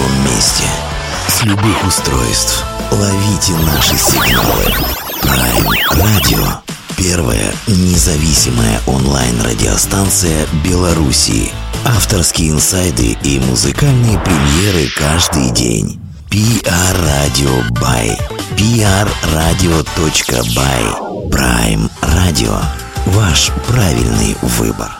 любом месте. С любых устройств. Ловите наши сигналы. Prime Radio. Первая независимая онлайн-радиостанция Белоруссии. Авторские инсайды и музыкальные премьеры каждый день. PR Radio by Prime Radio. Ваш правильный выбор.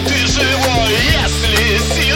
ты живой, если сил.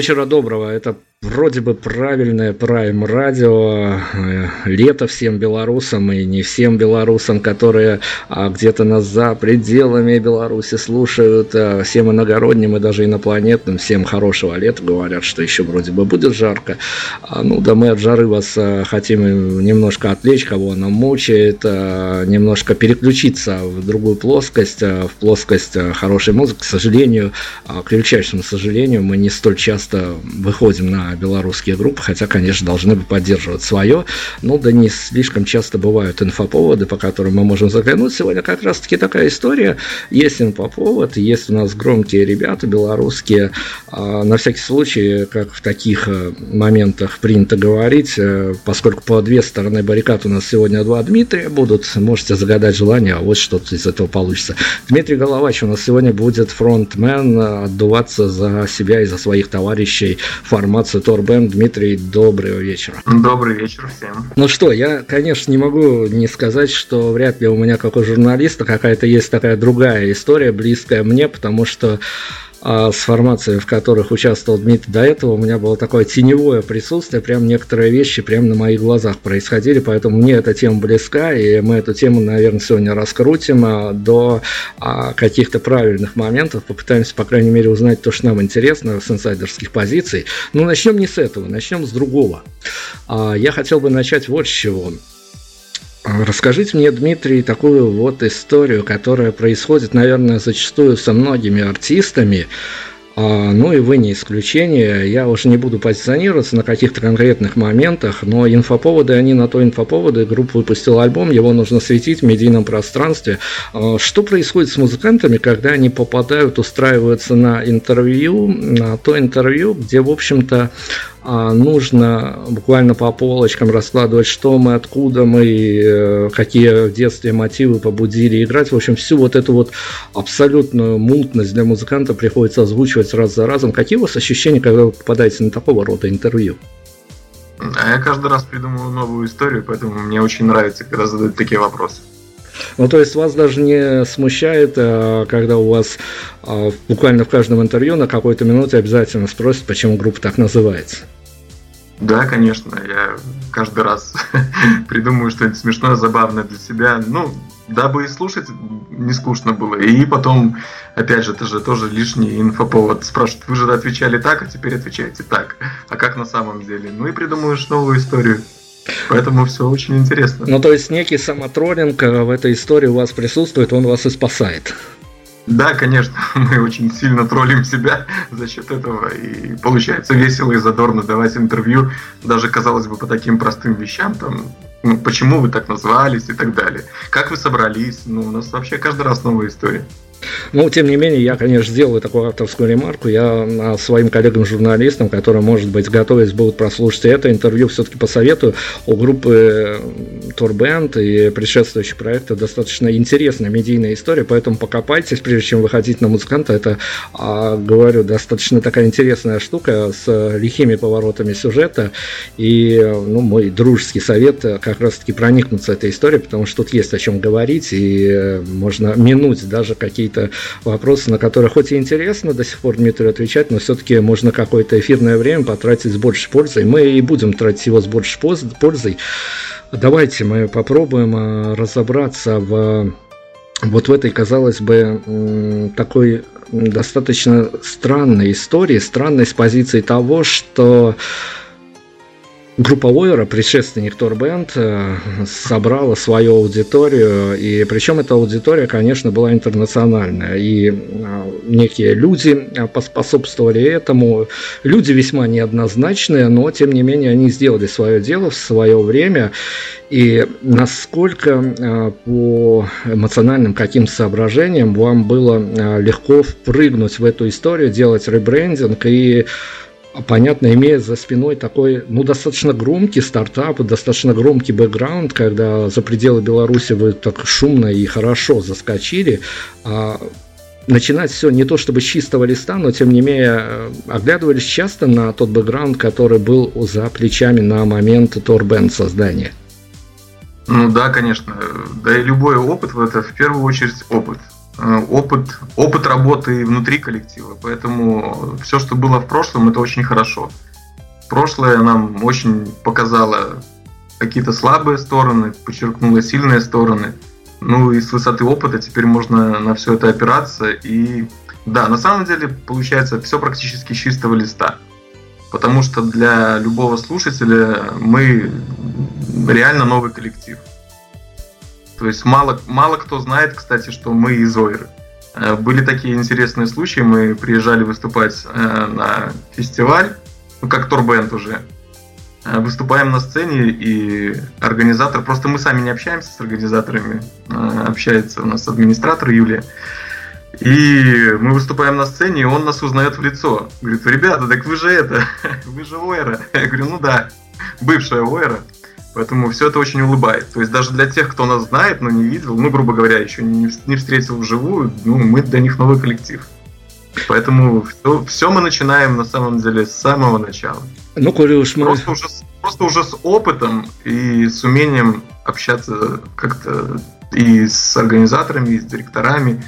Вечера доброго. Это вроде бы правильное Prime радио. Э, лето всем белорусам и не всем белорусам, которые а, где-то нас за пределами Беларуси слушают. А, всем иногородним и даже инопланетным. Всем хорошего лета. Говорят, что еще вроде бы будет жарко. А, ну да мы от жары вас а, хотим немножко отвлечь, кого она мучает. Немножко переключиться в другую плоскость. В плоскость хорошей музыки. К сожалению, к величайшему сожалению, мы не столь часто выходим на белорусские группы, хотя, конечно, должны бы поддерживать свое, ну да не слишком часто бывают инфоповоды, по которым мы можем заглянуть. Сегодня как раз-таки такая история. Есть инфоповод, есть у нас громкие ребята белорусские. А, на всякий случай, как в таких э, моментах принято говорить, э, поскольку по две стороны баррикад у нас сегодня два Дмитрия будут, можете загадать желание, а вот что-то из этого получится. Дмитрий Головач у нас сегодня будет фронтмен э, отдуваться за себя и за своих товарищей формации Торбен. Дмитрий, доброго вечера. Добрый вечер всем. Ну что, я, конечно, не могу не сказать, что вряд ли у меня, как у журналиста, какая-то есть такая другая история, близкая мне, потому что с формациями, в которых участвовал Дмитрий до этого, у меня было такое теневое присутствие, прям некоторые вещи прямо на моих глазах происходили, поэтому мне эта тема близка, и мы эту тему, наверное, сегодня раскрутим а, до а, каких-то правильных моментов, попытаемся, по крайней мере, узнать то, что нам интересно с инсайдерских позиций. Но начнем не с этого, начнем с другого. Я хотел бы начать вот с чего. Расскажите мне, Дмитрий, такую вот историю, которая происходит, наверное, зачастую со многими артистами, а, ну и вы не исключение. Я уже не буду позиционироваться на каких-то конкретных моментах, но инфоповоды, они на то инфоповоды. Группа выпустила альбом, его нужно светить в медийном пространстве. А, что происходит с музыкантами, когда они попадают, устраиваются на интервью, на то интервью, где, в общем-то, нужно буквально по полочкам раскладывать, что мы, откуда мы, э, какие в детстве мотивы побудили играть. В общем, всю вот эту вот абсолютную мутность для музыканта приходится озвучивать раз за разом. Какие у вас ощущения, когда вы попадаете на такого рода интервью? А я каждый раз придумываю новую историю, поэтому мне очень нравится, когда задают такие вопросы. Ну, то есть вас даже не смущает, э, когда у вас э, буквально в каждом интервью на какой-то минуте обязательно спросят, почему группа так называется? Да, конечно, я каждый раз придумываю что-нибудь смешное, забавное для себя. Ну, дабы и слушать не скучно было. И потом, опять же, это же тоже лишний инфоповод. Спрашивают, вы же отвечали так, а теперь отвечаете так. А как на самом деле? Ну и придумываешь новую историю. Поэтому все очень интересно. Ну, то есть некий самотроллинг э, в этой истории у вас присутствует, он вас и спасает. Да, конечно, мы очень сильно троллим себя за счет этого, и получается весело и задорно давать интервью, даже, казалось бы, по таким простым вещам, там, ну, почему вы так назвались и так далее. Как вы собрались, ну, у нас вообще каждый раз новая история. Но, тем не менее, я, конечно, сделаю такую авторскую ремарку. Я а, своим коллегам-журналистам, которые, может быть, готовясь будут прослушать это интервью, все-таки посоветую. У группы Турбенд и предшествующих проектов достаточно интересная медийная история, поэтому покопайтесь, прежде чем выходить на музыканта. Это, а, говорю, достаточно такая интересная штука с лихими поворотами сюжета. И ну, мой дружеский совет как раз-таки проникнуться этой историей, потому что тут есть о чем говорить, и можно минуть даже какие какие-то вопросы, на которые хоть и интересно до сих пор Дмитрию отвечать, но все-таки можно какое-то эфирное время потратить с большей пользой. Мы и будем тратить его с большей пользой. Давайте мы попробуем э, разобраться в вот в этой, казалось бы, такой достаточно странной истории, странной с позиции того, что группа Ойера, предшественник Торбенд, э, собрала свою аудиторию, и причем эта аудитория, конечно, была интернациональная, и э, некие люди э, поспособствовали этому, люди весьма неоднозначные, но, тем не менее, они сделали свое дело в свое время, и насколько по эмоциональным каким соображениям вам было легко впрыгнуть в эту историю, делать ребрендинг и понятно, имея за спиной такой, ну, достаточно громкий стартап, достаточно громкий бэкграунд, когда за пределы Беларуси вы так шумно и хорошо заскочили, а начинать все не то чтобы с чистого листа, но тем не менее оглядывались часто на тот бэкграунд, который был за плечами на момент Торбен создания. Ну да, конечно. Да и любой опыт, это в первую очередь опыт. Э, опыт, опыт работы внутри коллектива. Поэтому все, что было в прошлом, это очень хорошо. Прошлое нам очень показало какие-то слабые стороны, подчеркнуло сильные стороны. Ну и с высоты опыта теперь можно на все это опираться. И да, на самом деле получается все практически с чистого листа. Потому что для любого слушателя мы реально новый коллектив. То есть мало, мало кто знает, кстати, что мы из Ойры. Э, были такие интересные случаи, мы приезжали выступать э, на фестиваль, ну как турбенд уже. Э, выступаем на сцене, и организатор, просто мы сами не общаемся с организаторами, общается у нас администратор Юлия. И мы выступаем на сцене, и он нас узнает в лицо. Говорит, ребята, так вы же это, вы же Ойра. Я говорю, ну да, бывшая Ойра. Поэтому все это очень улыбает. То есть даже для тех, кто нас знает, но не видел, ну, грубо говоря, еще не, не встретил вживую, ну, мы для них новый коллектив. Поэтому все, все мы начинаем на самом деле с самого начала. Ну, коли уж мы... Просто уже, просто уже с опытом и с умением общаться как-то и с организаторами, и с директорами,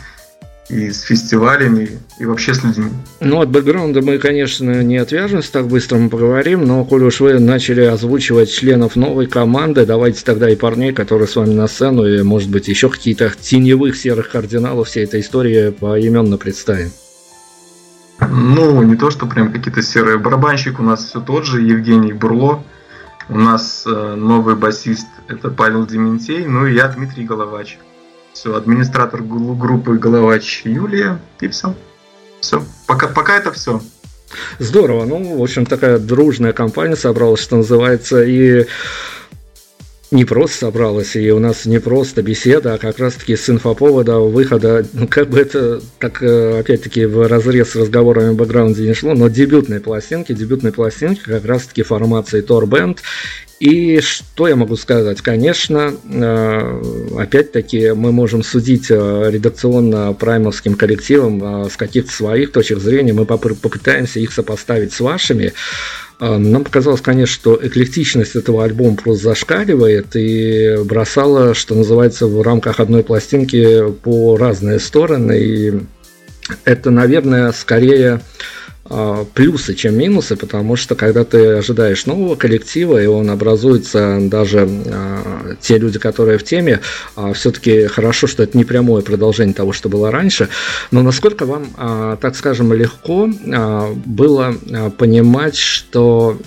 и с фестивалями, и вообще с людьми. Ну, от бэкграунда мы, конечно, не отвяжемся, так быстро мы поговорим, но коль уж вы начали озвучивать членов новой команды, давайте тогда и парней, которые с вами на сцену, и, может быть, еще какие-то теневых серых кардиналов всей этой истории поименно представим. Ну, не то, что прям какие-то серые. Барабанщик у нас все тот же, Евгений Бурло. У нас э, новый басист, это Павел Дементей, ну и я, Дмитрий Головач. Администратор группы Головач Юлия, и все. Все, пока, пока это все. Здорово, ну, в общем, такая дружная компания собралась, что называется, и не просто собралась, и у нас не просто беседа, а как раз-таки с инфоповода выхода, ну, как бы это, как э, опять-таки в разрез с разговорами в бэкграунде не шло, но дебютные пластинки, дебютные пластинки как раз-таки формации Tor Band, и что я могу сказать? Конечно, э, опять-таки мы можем судить э, редакционно праймовским коллективом с каких-то своих точек зрения, мы попытаемся их сопоставить с вашими, нам показалось, конечно, что эклектичность этого альбома просто зашкаливает и бросала, что называется, в рамках одной пластинки по разные стороны. И это, наверное, скорее а, плюсы, чем минусы, потому что когда ты ожидаешь нового коллектива, и он образуется даже а, те люди, которые в теме, а, все-таки хорошо, что это не прямое продолжение того, что было раньше. Но насколько вам, а, так скажем, легко а, было понимать, что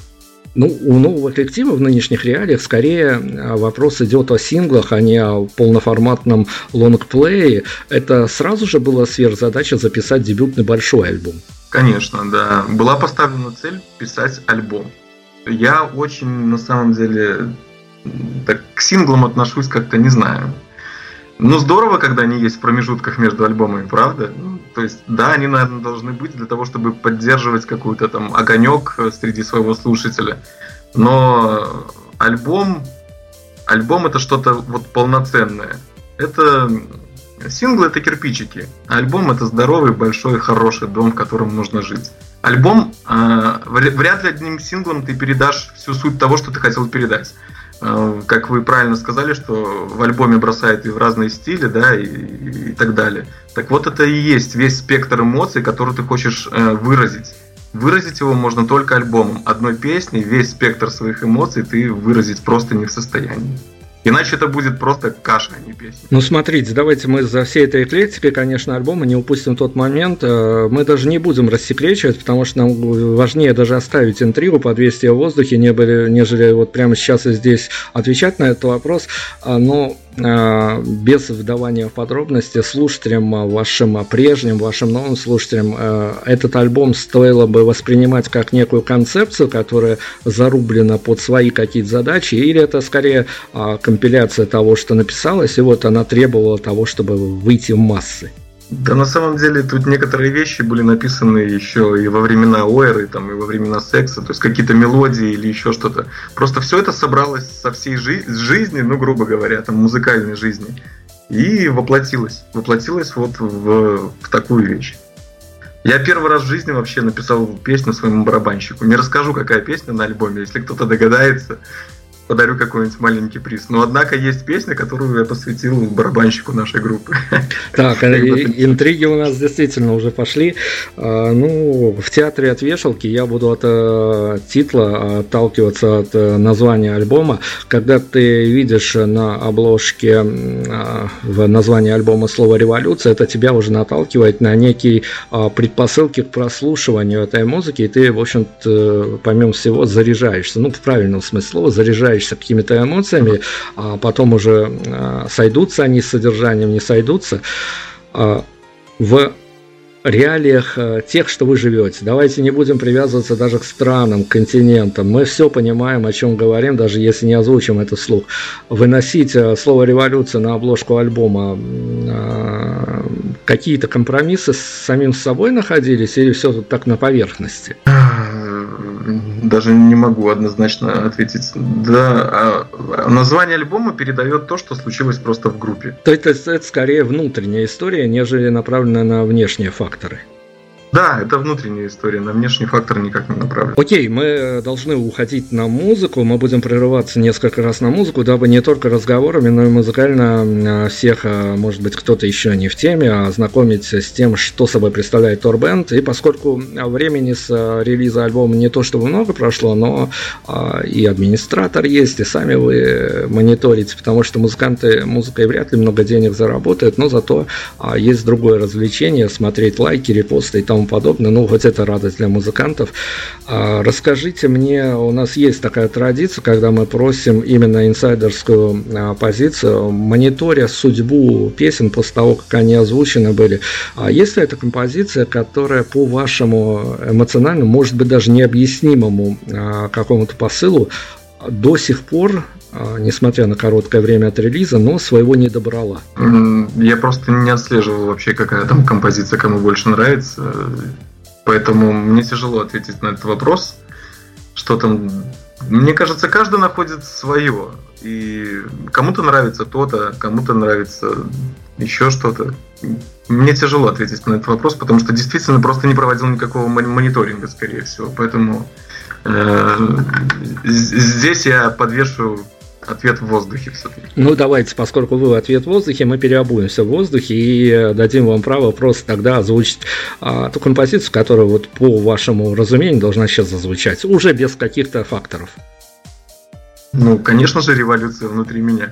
ну, у нового коллектива в нынешних реалиях скорее а, вопрос идет о синглах, а не о полноформатном лонгплее. Это сразу же была сверхзадача записать дебютный большой альбом. Конечно, да. Была поставлена цель писать альбом. Я очень, на самом деле, так, к синглам отношусь как-то не знаю. Ну, здорово, когда они есть в промежутках между альбомами, правда? Ну, то есть, да, они, наверное, должны быть для того, чтобы поддерживать какой-то там огонек среди своего слушателя. Но альбом, альбом это что-то вот полноценное. Это Синглы это кирпичики, а альбом это здоровый, большой, хороший дом, в котором нужно жить. Альбом, э, вряд ли одним синглом ты передашь всю суть того, что ты хотел передать. Э, как вы правильно сказали, что в альбоме бросает и в разные стили, да, и, и так далее. Так вот это и есть весь спектр эмоций, который ты хочешь э, выразить. Выразить его можно только альбомом. Одной песней весь спектр своих эмоций ты выразить просто не в состоянии. Иначе это будет просто каша, а не песня. Ну, смотрите, давайте мы за всей этой эклектикой, конечно, альбома не упустим тот момент. Э, мы даже не будем рассекречивать, потому что нам важнее даже оставить интригу, подвесить ее в воздухе, нежели вот прямо сейчас и здесь отвечать на этот вопрос. А, но без вдавания в подробности слушателям вашим прежним, вашим новым слушателям э, этот альбом стоило бы воспринимать как некую концепцию, которая зарублена под свои какие-то задачи, или это скорее э, компиляция того, что написалось, и вот она требовала того, чтобы выйти в массы? Да на самом деле тут некоторые вещи были написаны еще и во времена Ойры, там, и во времена секса, то есть какие-то мелодии или еще что-то. Просто все это собралось со всей жи- жизни, ну, грубо говоря, там, музыкальной жизни, и воплотилось. Воплотилось вот в, в такую вещь. Я первый раз в жизни вообще написал песню своему барабанщику. Не расскажу, какая песня на альбоме, если кто-то догадается, подарю какой-нибудь маленький приз. Но однако есть песня, которую я посвятил барабанщику нашей группы. Так, интриги у нас действительно уже пошли. А, ну, в театре от вешалки я буду от э, титла отталкиваться от э, названия альбома. Когда ты видишь на обложке в названии альбома слово «революция», это тебя уже наталкивает на некие а, предпосылки к прослушиванию этой музыки, и ты, в общем-то, помимо всего, заряжаешься. Ну, в правильном смысле слова, заряжаешься какими-то эмоциями, а потом уже а, сойдутся они с содержанием, не сойдутся. А, в реалиях а, тех, что вы живете. Давайте не будем привязываться даже к странам, к континентам. Мы все понимаем, о чем говорим, даже если не озвучим это вслух. Выносить слово революция на обложку альбома, какие-то компромиссы с самим собой находились или все тут так на поверхности? Даже не могу однозначно ответить. Да, а название альбома передает то, что случилось просто в группе. То есть это скорее внутренняя история, нежели направленная на внешние факторы. Да, это внутренняя история, на внешний фактор никак не направлен. Окей, мы должны уходить на музыку, мы будем прерываться несколько раз на музыку, дабы не только разговорами, но и музыкально всех, а, может быть, кто-то еще не в теме, а знакомить с тем, что собой представляет Торбенд. И поскольку времени с а, релиза альбома не то чтобы много прошло, но а, и администратор есть, и сами вы мониторите, потому что музыканты музыкой вряд ли много денег заработают, но зато есть другое развлечение, смотреть лайки, репосты и тому подобное. Ну, хоть это радость для музыкантов. А, расскажите мне, у нас есть такая традиция, когда мы просим именно инсайдерскую а, позицию, мониторя судьбу песен после того, как они озвучены были. А есть ли эта композиция, которая по вашему эмоциональному, может быть, даже необъяснимому какому-то посылу до сих пор несмотря на короткое время от релиза, но своего не добрала. Я просто не отслеживал вообще, какая там композиция кому больше нравится. Поэтому мне тяжело ответить на этот вопрос. Что там... Мне кажется, каждый находит свое. И кому-то нравится то-то, кому-то нравится еще что-то. Мне тяжело ответить на этот вопрос, потому что действительно просто не проводил никакого мониторинга, скорее всего. Поэтому э, здесь я подвешу ответ в воздухе все-таки. Ну, давайте, поскольку вы ответ в воздухе, мы переобуемся в воздухе и э, дадим вам право просто тогда озвучить а, ту композицию, которая вот по вашему разумению должна сейчас зазвучать, уже без каких-то факторов. Ну, конечно же, революция внутри меня.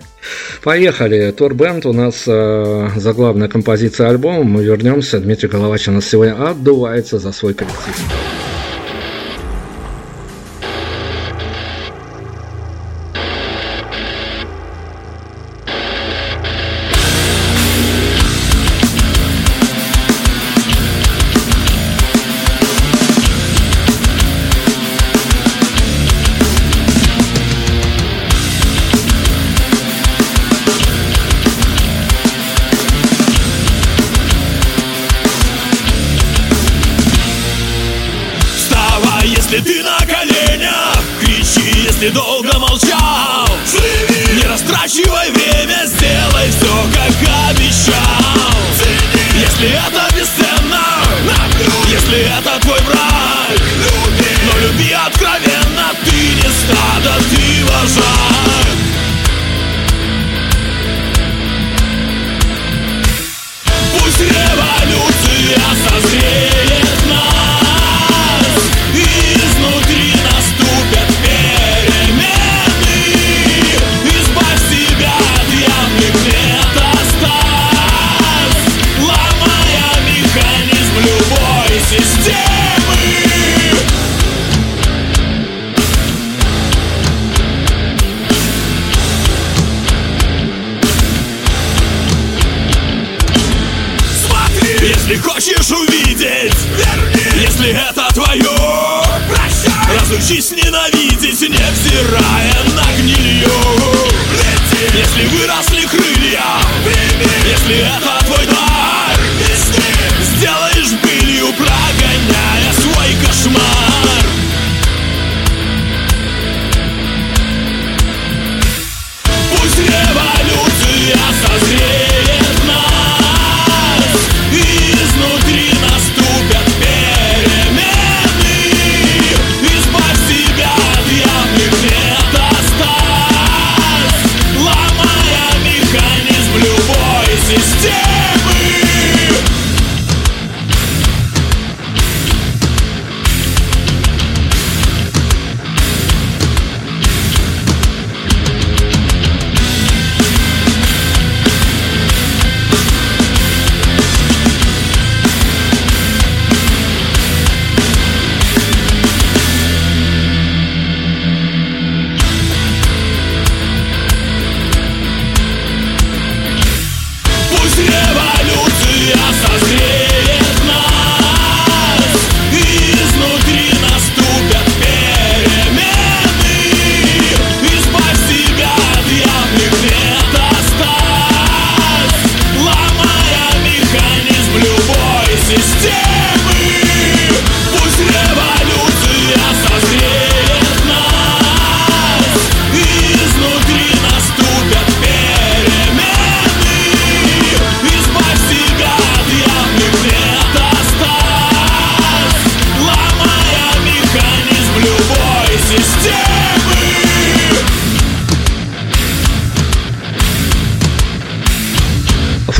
Поехали. Торбенд у нас э, заглавная композиция альбома. Мы вернемся. Дмитрий Головач у нас сегодня отдувается за свой коллектив.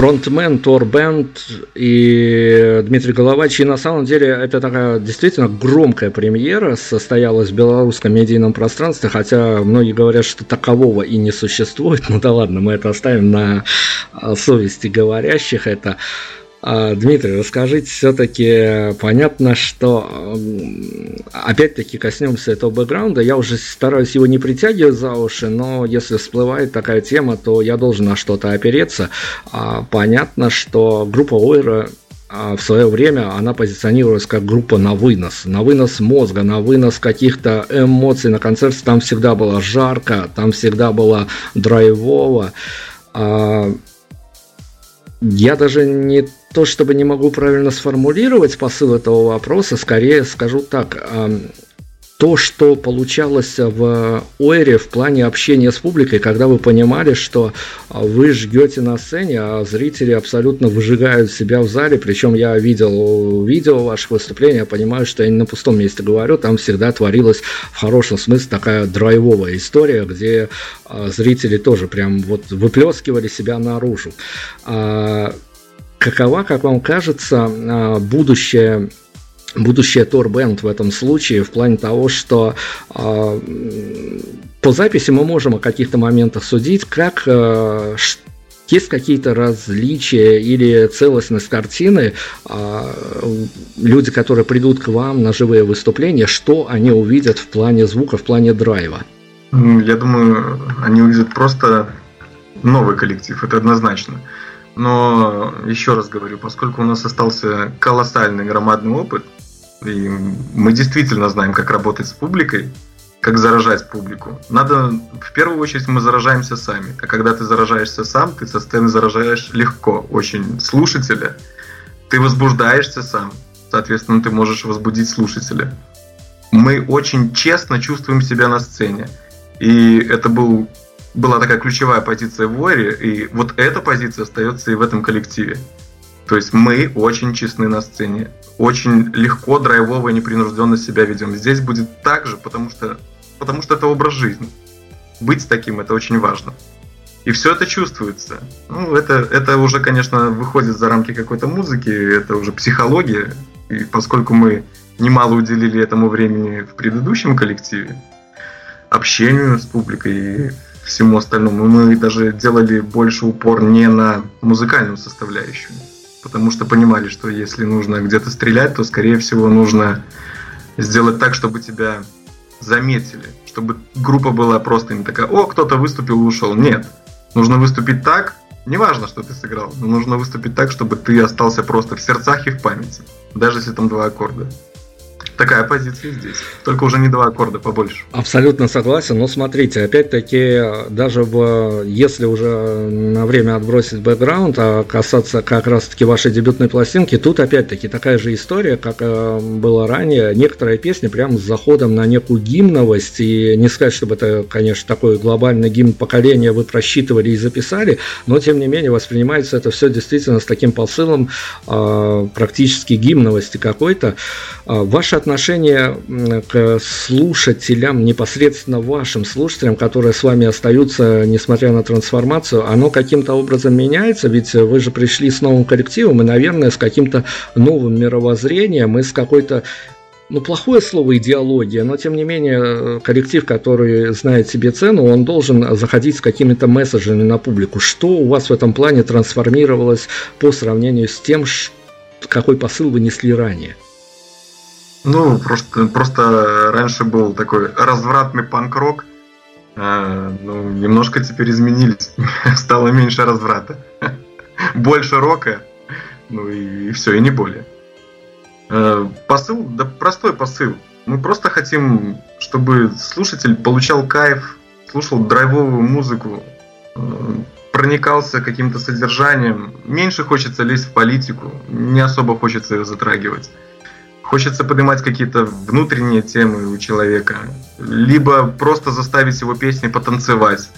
Фронтмен Тор Бенд и Дмитрий Головач. И на самом деле это такая действительно громкая премьера состоялась в белорусском медийном пространстве, хотя многие говорят, что такового и не существует. Ну да ладно, мы это оставим на совести говорящих. Это Дмитрий, расскажите все-таки, понятно, что опять-таки коснемся этого бэкграунда. Я уже стараюсь его не притягивать за уши, но если всплывает такая тема, то я должен на что-то опереться. А, понятно, что группа Ойра в свое время она позиционировалась как группа на вынос, на вынос мозга, на вынос каких-то эмоций. На концерте там всегда было жарко, там всегда было драйвово. А, я даже не то, чтобы не могу правильно сформулировать посыл этого вопроса, скорее скажу так. То, что получалось в Ойре в плане общения с публикой, когда вы понимали, что вы жгете на сцене, а зрители абсолютно выжигают себя в зале, причем я видел видео ваших выступлений, я понимаю, что я не на пустом месте говорю, там всегда творилась в хорошем смысле такая драйвовая история, где а, зрители тоже прям вот выплескивали себя наружу. Какова, как вам кажется, а, будущее будущее Торбенд в этом случае в плане того, что э, по записи мы можем о каких-то моментах судить, как э, есть какие-то различия или целостность картины, э, люди, которые придут к вам на живые выступления, что они увидят в плане звука, в плане драйва? Я думаю, они увидят просто новый коллектив, это однозначно. Но еще раз говорю, поскольку у нас остался колоссальный громадный опыт, и мы действительно знаем, как работать с публикой, как заражать публику. Надо, в первую очередь, мы заражаемся сами. А когда ты заражаешься сам, ты со сцены заражаешь легко, очень слушателя. Ты возбуждаешься сам, соответственно, ты можешь возбудить слушателя. Мы очень честно чувствуем себя на сцене. И это был была такая ключевая позиция в Воре, и вот эта позиция остается и в этом коллективе. То есть мы очень честны на сцене, очень легко, драйвово и непринужденно себя ведем. Здесь будет так же, потому что, потому что это образ жизни. Быть таким это очень важно. И все это чувствуется. Ну, это, это уже, конечно, выходит за рамки какой-то музыки, это уже психология. И поскольку мы немало уделили этому времени в предыдущем коллективе, общению с публикой, всему остальному. Мы даже делали больше упор не на музыкальную составляющую, потому что понимали, что если нужно где-то стрелять, то, скорее всего, нужно сделать так, чтобы тебя заметили, чтобы группа была просто не такая, о, кто-то выступил и ушел. Нет, нужно выступить так, неважно, что ты сыграл, но нужно выступить так, чтобы ты остался просто в сердцах и в памяти, даже если там два аккорда. Такая позиция здесь. Только уже не два аккорда, побольше. Абсолютно согласен. Но смотрите, опять-таки, даже в, если уже на время отбросить бэкграунд, а касаться как раз-таки вашей дебютной пластинки, тут опять-таки такая же история, как э, было ранее. Некоторые песни прям с заходом на некую гимновость. И не сказать, чтобы это, конечно, такой глобальный гимн поколения вы просчитывали и записали, но тем не менее воспринимается это все действительно с таким посылом э, практически гимновости какой-то. Э, ваша отношение к слушателям, непосредственно вашим слушателям, которые с вами остаются, несмотря на трансформацию, оно каким-то образом меняется? Ведь вы же пришли с новым коллективом и, наверное, с каким-то новым мировоззрением и с какой-то ну, плохое слово идеология, но тем не менее коллектив, который знает себе цену, он должен заходить с какими-то месседжами на публику. Что у вас в этом плане трансформировалось по сравнению с тем, какой посыл вы несли ранее? Ну, просто, просто раньше был такой развратный панк-рок. А, ну, немножко теперь изменились. Стало меньше разврата. Больше рока. Ну и, и все, и не более. А, посыл, да простой посыл. Мы просто хотим, чтобы слушатель получал кайф, слушал драйвовую музыку, проникался каким-то содержанием. Меньше хочется лезть в политику, не особо хочется ее затрагивать. Хочется поднимать какие-то внутренние темы у человека, либо просто заставить его песни потанцевать.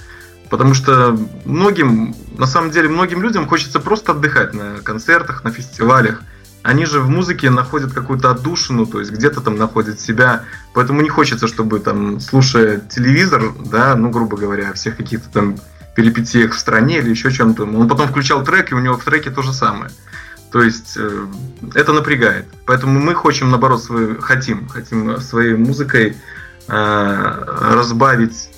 Потому что многим, на самом деле, многим людям хочется просто отдыхать на концертах, на фестивалях. Они же в музыке находят какую-то отдушину, то есть где-то там находят себя. Поэтому не хочется, чтобы там, слушая телевизор, да, ну, грубо говоря, всех каких-то там перипетиях в стране или еще чем-то. Он потом включал трек, и у него в треке то же самое. То есть э, это напрягает. Поэтому мы хотим, наоборот, свой, хотим, хотим своей музыкой э, разбавить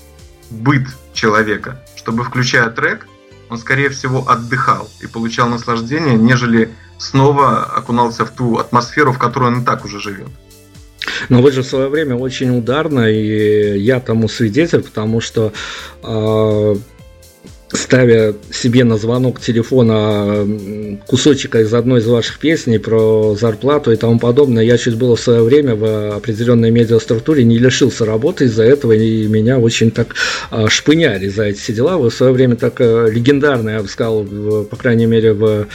быт человека, чтобы, включая трек, он, скорее всего, отдыхал и получал наслаждение, нежели снова окунался в ту атмосферу, в которой он и так уже живет. Но вы же в свое время очень ударно, и я тому свидетель, потому что э, ставя себе на звонок телефона кусочек из одной из ваших песней про зарплату и тому подобное, я чуть было в свое время в определенной медиаструктуре не лишился работы из-за этого, и меня очень так а, шпыняли за эти дела. Вы в свое время так э, легендарно, я бы сказал, по крайней мере, в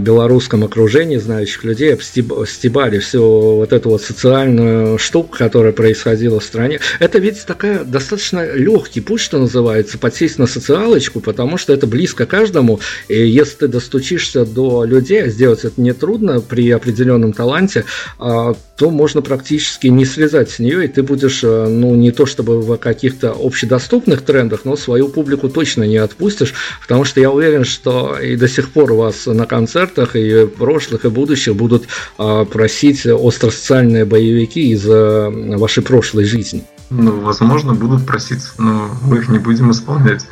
белорусском окружении знающих людей стебали всю вот эту вот социальную штуку, которая происходила в стране. Это ведь такая достаточно легкий путь, что называется, подсесть на социалочку, потому что это близко каждому, и если ты достучишься до людей, а сделать это нетрудно при определенном таланте, а, то можно практически не слезать с нее, и ты будешь, э, ну, не то чтобы в каких-то общедоступных трендах, но свою публику точно не отпустишь, потому что я уверен, что и до сих пор вас на концертах и прошлых, и будущих будут а, просить остросоциальные боевики из э, вашей прошлой жизни. Ну, возможно, будут просить, но мы их не будем исполнять.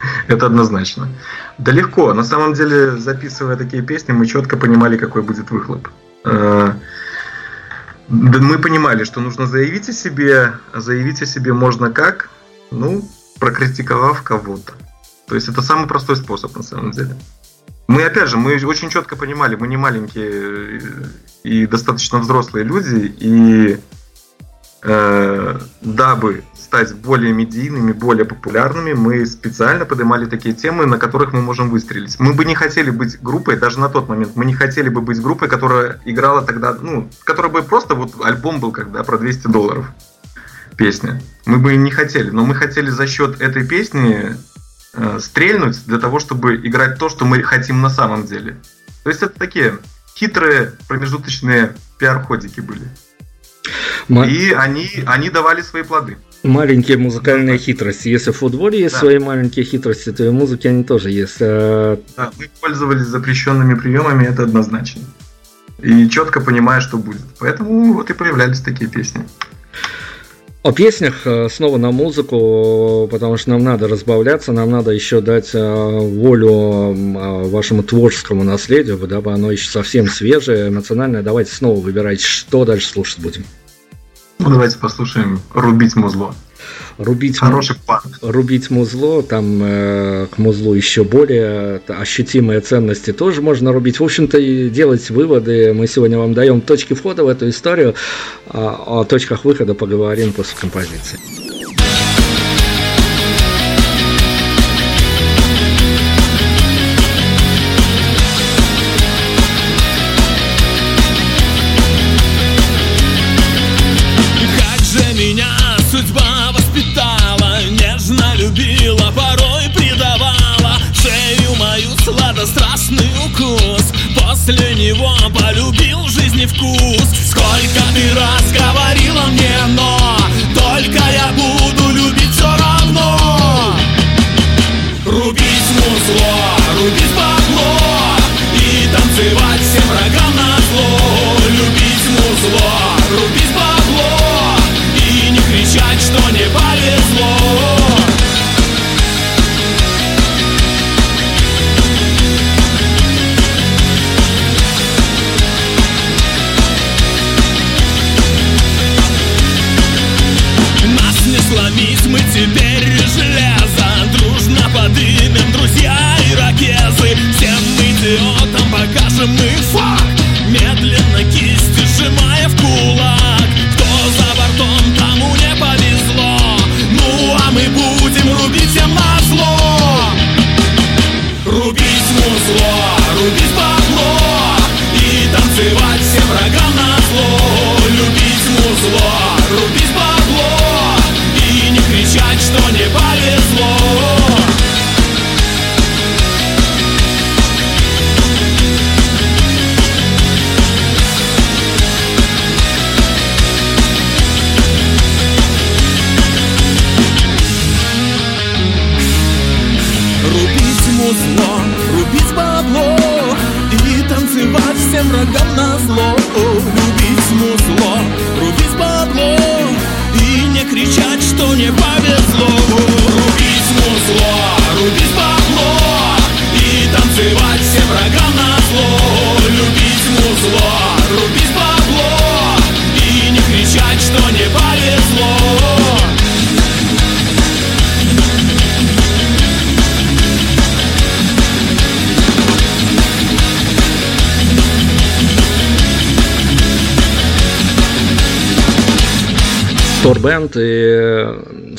Это однозначно. Да легко. На самом деле, записывая такие песни, мы четко понимали, какой будет выхлоп. Э, мы понимали, что нужно заявить о себе. Заявить о себе можно как? Ну, прокритиковав кого-то. То есть это самый простой способ на самом деле. Мы, опять же, мы очень четко понимали, мы не маленькие и достаточно взрослые люди, и э, дабы стать более медийными, более популярными, мы специально поднимали такие темы, на которых мы можем выстрелить. Мы бы не хотели быть группой, даже на тот момент, мы не хотели бы быть группой, которая играла тогда, ну, которая бы просто вот альбом был когда про 200 долларов песня. Мы бы не хотели, но мы хотели за счет этой песни э, стрельнуть для того, чтобы играть то, что мы хотим на самом деле. То есть это такие хитрые промежуточные пиар-ходики были. И они, они давали свои плоды. Маленькие музыкальные хитрости. Если в футболе есть да. свои маленькие хитрости, то и в музыке они тоже есть. А, да, мы пользовались запрещенными приемами, это однозначно. И четко понимая, что будет. Поэтому вот и появлялись такие песни. О песнях э, снова на музыку, потому что нам надо разбавляться, нам надо еще дать э, волю э, вашему творческому наследию, дабы оно еще совсем свежее, эмоциональное. Давайте снова выбирать, что дальше слушать будем. Ну, давайте послушаем «Рубить музло». Рубить, Хороший план. рубить музло, там э, к музлу еще более ощутимые ценности тоже можно рубить. В общем-то, и делать выводы. Мы сегодня вам даем точки входа в эту историю. А о точках выхода поговорим после композиции.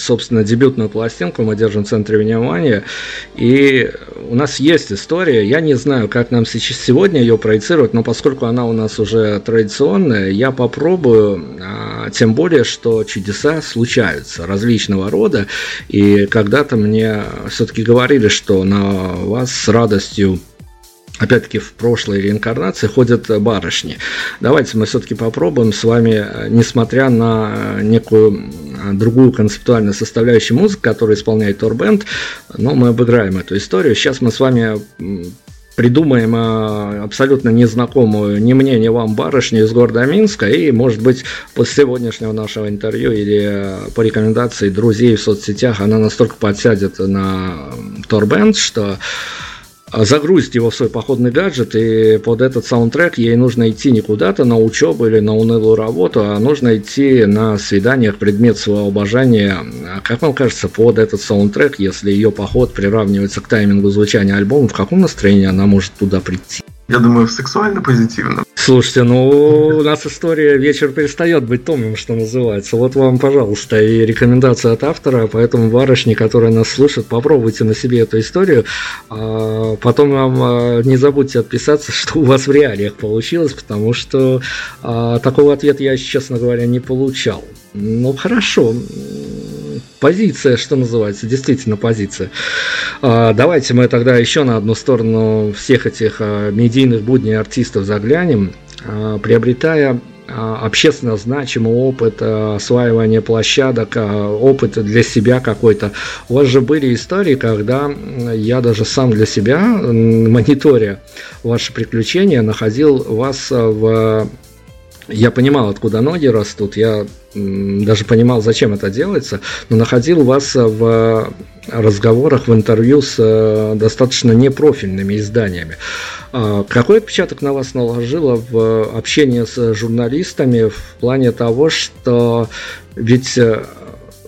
Собственно, дебютную пластинку мы держим в центре внимания. И у нас есть история. Я не знаю, как нам сейчас сегодня ее проецировать, но поскольку она у нас уже традиционная, я попробую, а, тем более, что чудеса случаются различного рода. И когда-то мне все-таки говорили, что на вас с радостью опять-таки в прошлой реинкарнации ходят барышни. Давайте мы все-таки попробуем с вами, несмотря на некую другую концептуальную составляющую музыки, которую исполняет Торбенд, но мы обыграем эту историю. Сейчас мы с вами придумаем а, абсолютно незнакомую ни мне, ни вам барышню из города Минска, и, может быть, после сегодняшнего нашего интервью или по рекомендации друзей в соцсетях она настолько подсядет на Торбенд, что а загрузить его в свой походный гаджет, и под этот саундтрек ей нужно идти не куда-то на учебу или на унылую работу, а нужно идти на свиданиях предмет своего обожания. А как вам кажется, под этот саундтрек, если ее поход приравнивается к таймингу звучания альбома, в каком настроении она может туда прийти? Я думаю, в сексуально позитивном. Слушайте, ну у нас история вечер перестает быть томным, что называется. Вот вам, пожалуйста, и рекомендация от автора, поэтому барышни, которые нас слушают, попробуйте на себе эту историю. А потом вам а, не забудьте отписаться, что у вас в реалиях получилось, потому что а, такого ответа я, честно говоря, не получал. Ну хорошо, позиция, что называется, действительно позиция. А, давайте мы тогда еще на одну сторону всех этих а, медийных будней артистов заглянем, а, приобретая общественно значимый опыт осваивания площадок, опыт для себя какой-то. У вас же были истории, когда я даже сам для себя, мониторя ваши приключения, находил вас в я понимал, откуда ноги растут, я даже понимал, зачем это делается, но находил вас в разговорах, в интервью с э, достаточно непрофильными изданиями. А какой отпечаток на вас наложило в общении с журналистами в плане того, что ведь э,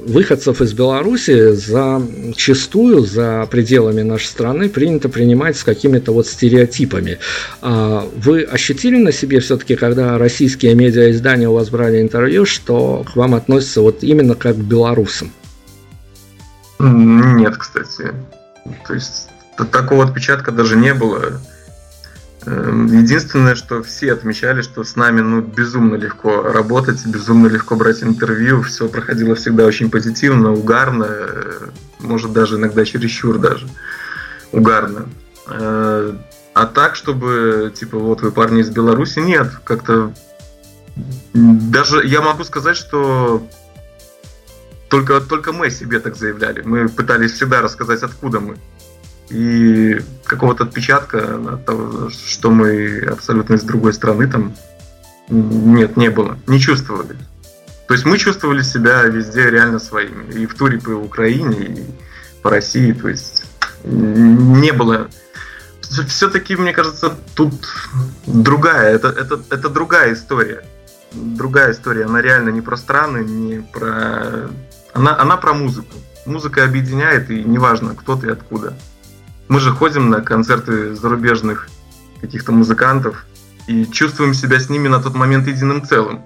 выходцев из Беларуси за чистую за пределами нашей страны принято принимать с какими-то вот стереотипами. А вы ощутили на себе все-таки, когда российские медиаиздания у вас брали интервью, что к вам относятся вот именно как к белорусам? Нет, кстати. То есть такого отпечатка даже не было. Эм, единственное, что все отмечали, что с нами ну, безумно легко работать, безумно легко брать интервью, все проходило всегда очень позитивно, угарно, э, может даже иногда чересчур даже угарно. Э, а так, чтобы, типа, вот вы парни из Беларуси, нет, как-то даже я могу сказать, что только, только мы себе так заявляли. Мы пытались всегда рассказать, откуда мы. И какого-то отпечатка от того, что мы абсолютно из другой страны там нет, не было. Не чувствовали. То есть мы чувствовали себя везде реально своими. И в туре по Украине, и по России. То есть не было... Все-таки, мне кажется, тут другая. Это, это, это другая история. Другая история. Она реально не про страны, не про... Она, она про музыку. Музыка объединяет, и неважно, кто ты откуда. Мы же ходим на концерты зарубежных каких-то музыкантов и чувствуем себя с ними на тот момент единым целым.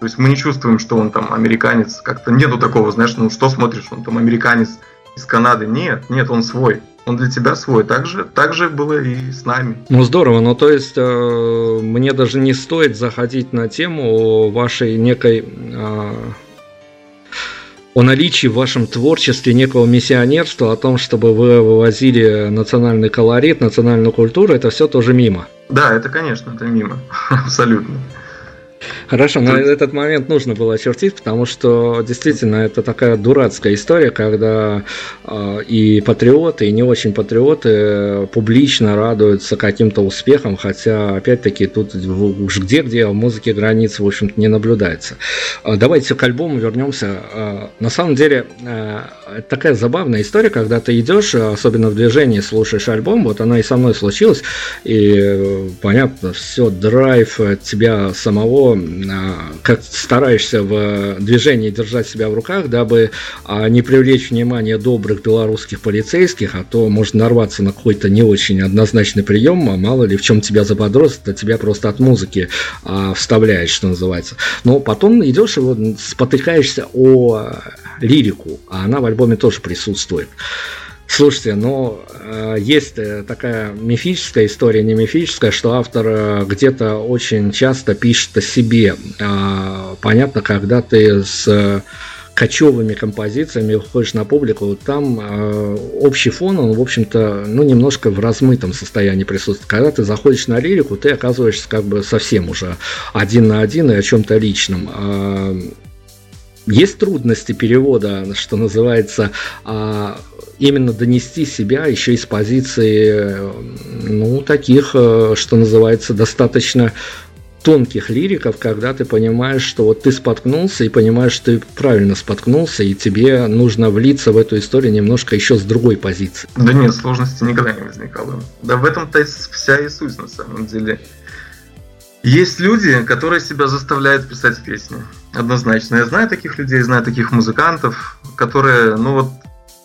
То есть мы не чувствуем, что он там американец. Как-то нету такого, знаешь, ну что смотришь, он там американец из Канады. Нет, нет, он свой. Он для тебя свой. Так же, так же было и с нами. Ну здорово, ну то есть э, мне даже не стоит заходить на тему вашей некой э, о наличии в вашем творчестве некого миссионерства, о том, чтобы вы вывозили национальный колорит, национальную культуру, это все тоже мимо. Да, это, конечно, это мимо, абсолютно. Хорошо, но этот момент нужно было очертить, потому что действительно это такая дурацкая история, когда э, и патриоты, и не очень патриоты публично радуются каким-то успехам, хотя, опять-таки, тут уж где-где в музыке границы, в общем-то, не наблюдается. Э, давайте к альбому вернемся. Э, на самом деле, э, это такая забавная история, когда ты идешь, особенно в движении, слушаешь альбом, вот она и со мной случилась, и понятно, все, драйв тебя самого как стараешься в движении держать себя в руках, дабы а, не привлечь внимание добрых белорусских полицейских, а то может нарваться на какой-то не очень однозначный прием, а мало ли в чем тебя заподозрят, а тебя просто от музыки а, вставляет, что называется. Но потом идешь и вот спотыкаешься о лирику, а она в альбоме тоже присутствует. Слушайте, но э, есть э, такая мифическая история, не мифическая, что автор э, где-то очень часто пишет о себе. Э, понятно, когда ты с кочевыми композициями выходишь на публику, там общий фон, он, в общем-то, ну, немножко в размытом состоянии присутствует. Когда ты заходишь на лирику, ты оказываешься как бы совсем уже один на один и о чем-то личном. Э, есть трудности перевода, что называется, а именно донести себя еще из позиции, ну, таких, э, что называется, достаточно тонких лириков, когда ты понимаешь, что вот ты споткнулся и понимаешь, что ты правильно споткнулся, и тебе нужно влиться в эту историю немножко еще с другой позиции. Да нет, сложности никогда не возникало. Да в этом-то вся и суть на самом деле. Есть люди, которые себя заставляют писать песни. Однозначно. Я знаю таких людей, знаю таких музыкантов, которые, ну вот,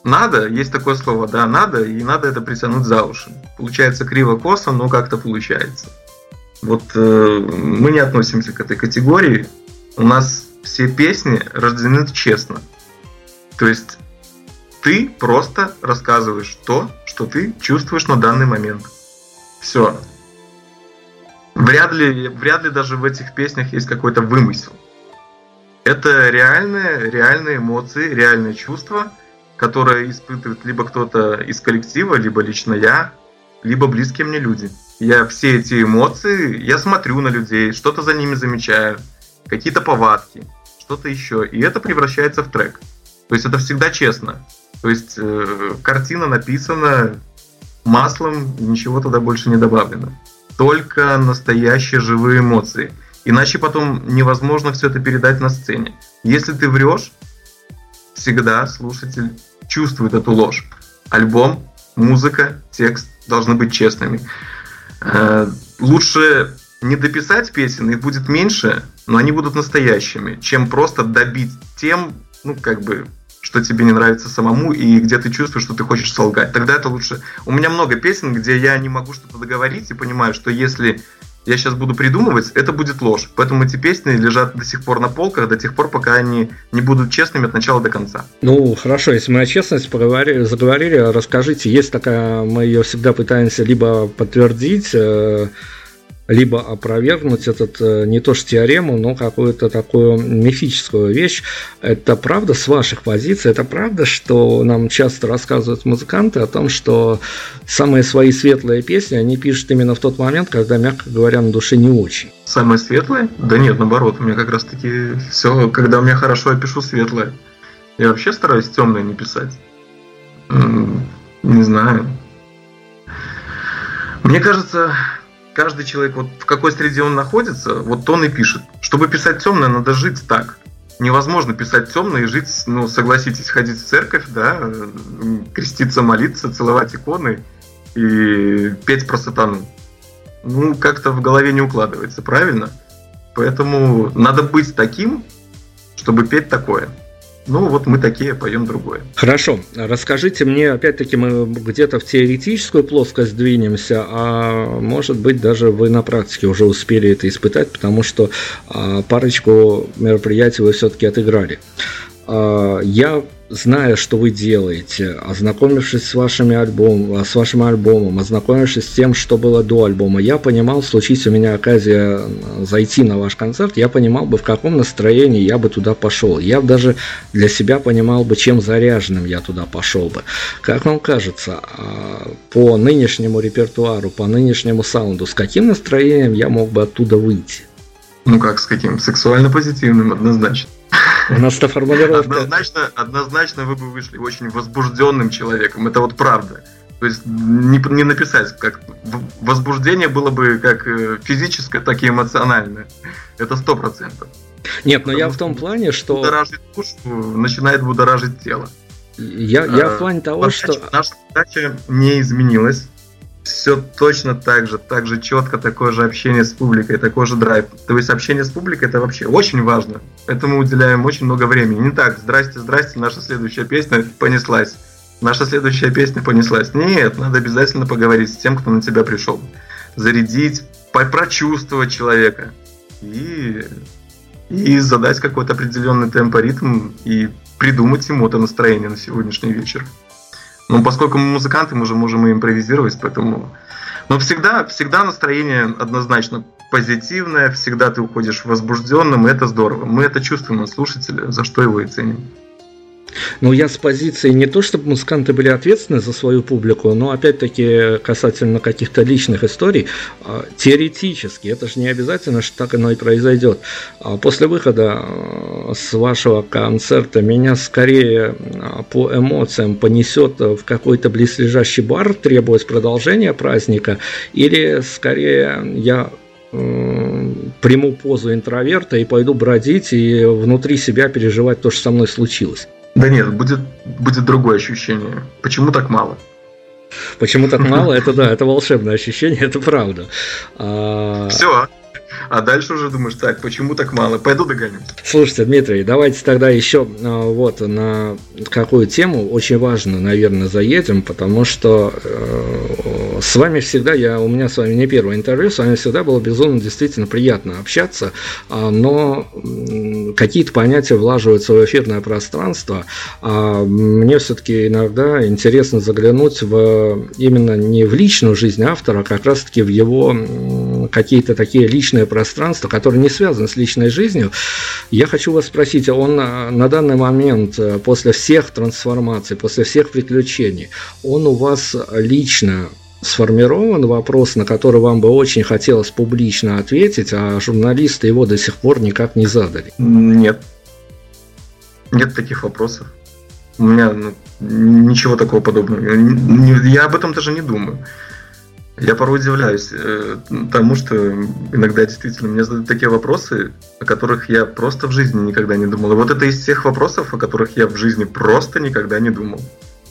надо, есть такое слово, да, надо, и надо это притянуть за уши. Получается криво-косо, но как-то получается. Вот э, мы не относимся к этой категории. У нас все песни рождены честно. То есть ты просто рассказываешь то, что ты чувствуешь на данный момент. Все. Вряд ли, вряд ли даже в этих песнях есть какой-то вымысел. Это реальные, реальные эмоции, реальные чувства – которое испытывает либо кто-то из коллектива, либо лично я, либо близкие мне люди. Я все эти эмоции, я смотрю на людей, что-то за ними замечаю, какие-то повадки, что-то еще, и это превращается в трек. То есть это всегда честно. То есть э, картина написана маслом, ничего туда больше не добавлено. Только настоящие живые эмоции. Иначе потом невозможно все это передать на сцене. Если ты врешь, всегда слушатель чувствует эту ложь. Альбом, музыка, текст должны быть честными. Э, лучше не дописать песен, их будет меньше, но они будут настоящими, чем просто добить тем, ну, как бы, что тебе не нравится самому, и где ты чувствуешь, что ты хочешь солгать. Тогда это лучше. У меня много песен, где я не могу что-то договорить и понимаю, что если я сейчас буду придумывать, это будет ложь. Поэтому эти песни лежат до сих пор на полках, до тех пор, пока они не будут честными от начала до конца. Ну, хорошо, если мы о честности поговорили, заговорили, расскажите, есть такая, мы ее всегда пытаемся либо подтвердить, э, либо опровергнуть этот э, не то что теорему, но какую-то такую мифическую вещь. Это правда с ваших позиций? Это правда, что нам часто рассказывают музыканты о том, что самые свои светлые песни они пишут именно в тот момент, когда, мягко говоря, на душе не очень? Самые светлые? Да нет, наоборот, у меня как раз таки все, когда у меня хорошо, я пишу светлое. Я вообще стараюсь темное не писать. Не знаю. Мне кажется, каждый человек, вот в какой среде он находится, вот он и пишет. Чтобы писать темное, надо жить так. Невозможно писать темное и жить, ну, согласитесь, ходить в церковь, да, креститься, молиться, целовать иконы и петь про сатану. Ну, как-то в голове не укладывается, правильно? Поэтому надо быть таким, чтобы петь такое. Ну, вот мы такие поем другое. Хорошо. Расскажите мне, опять-таки, мы где-то в теоретическую плоскость двинемся, а может быть, даже вы на практике уже успели это испытать, потому что а, парочку мероприятий вы все-таки отыграли. А, я зная, что вы делаете, ознакомившись с, вашими альбом, с вашим альбомом, ознакомившись с тем, что было до альбома, я понимал, случись у меня оказия зайти на ваш концерт, я понимал бы, в каком настроении я бы туда пошел. Я даже для себя понимал бы, чем заряженным я туда пошел бы. Как вам кажется, а, по нынешнему репертуару, по нынешнему саунду, с каким настроением я мог бы оттуда выйти? Ну как, с каким? Сексуально позитивным, однозначно. У нас то формулировка... Однозначно, однозначно вы бы вышли очень возбужденным человеком, это вот правда. То есть не, не написать, как возбуждение было бы как э, физическое, так и эмоциональное. Это сто процентов. Нет, но я в том плане, что... Будоражит душу, начинает будоражить тело. Я, я в э, плане того, задача, что... Наша задача не изменилась. Все точно так же, так же четко, такое же общение с публикой, такой же драйв. То есть общение с публикой это вообще очень важно. Этому уделяем очень много времени. Не так, здрасте, здрасте, наша следующая песня понеслась наша следующая песня понеслась. Нет, надо обязательно поговорить с тем, кто на тебя пришел. Зарядить, прочувствовать человека. И, и задать какой-то определенный темп, ритм и придумать ему это настроение на сегодняшний вечер. Ну, поскольку мы музыканты, мы же можем и импровизировать, поэтому... Но всегда, всегда настроение однозначно позитивное, всегда ты уходишь возбужденным, и это здорово. Мы это чувствуем от слушателя, за что его и ценим. Ну, я с позиции не то, чтобы музыканты были ответственны за свою публику, но опять-таки касательно каких-то личных историй, а, теоретически, это же не обязательно, что так оно и произойдет. А после выхода а, с вашего концерта меня скорее по эмоциям понесет в какой-то близлежащий бар, требуясь продолжения праздника, или скорее я приму позу интроверта и пойду бродить и внутри себя переживать то, что со мной случилось. Да нет, будет, будет другое ощущение. Почему так мало? Почему так мало? Это да, это волшебное ощущение, это правда. А, Все. А дальше уже думаешь, так, почему так мало? Пойду догоню. Слушайте, Дмитрий, давайте тогда еще а, вот на какую тему очень важно, наверное, заедем, потому что э, с вами всегда, я, у меня с вами не первое интервью, с вами всегда было безумно действительно приятно общаться, а, но какие-то понятия влаживаются в эфирное пространство, а мне все-таки иногда интересно заглянуть в именно не в личную жизнь автора, а как раз-таки в его какие-то такие личные пространства, которые не связаны с личной жизнью. Я хочу вас спросить, он а, на данный момент, э, после всех трансформаций, после всех приключений, он у вас лично сформирован вопрос, на который вам бы очень хотелось публично ответить, а журналисты его до сих пор никак не задали? Нет. Нет таких вопросов. У меня ну, ничего такого подобного. Я об этом даже не думаю. Я порой удивляюсь э, тому, что иногда действительно мне задают такие вопросы, о которых я просто в жизни никогда не думал. И вот это из тех вопросов, о которых я в жизни просто никогда не думал.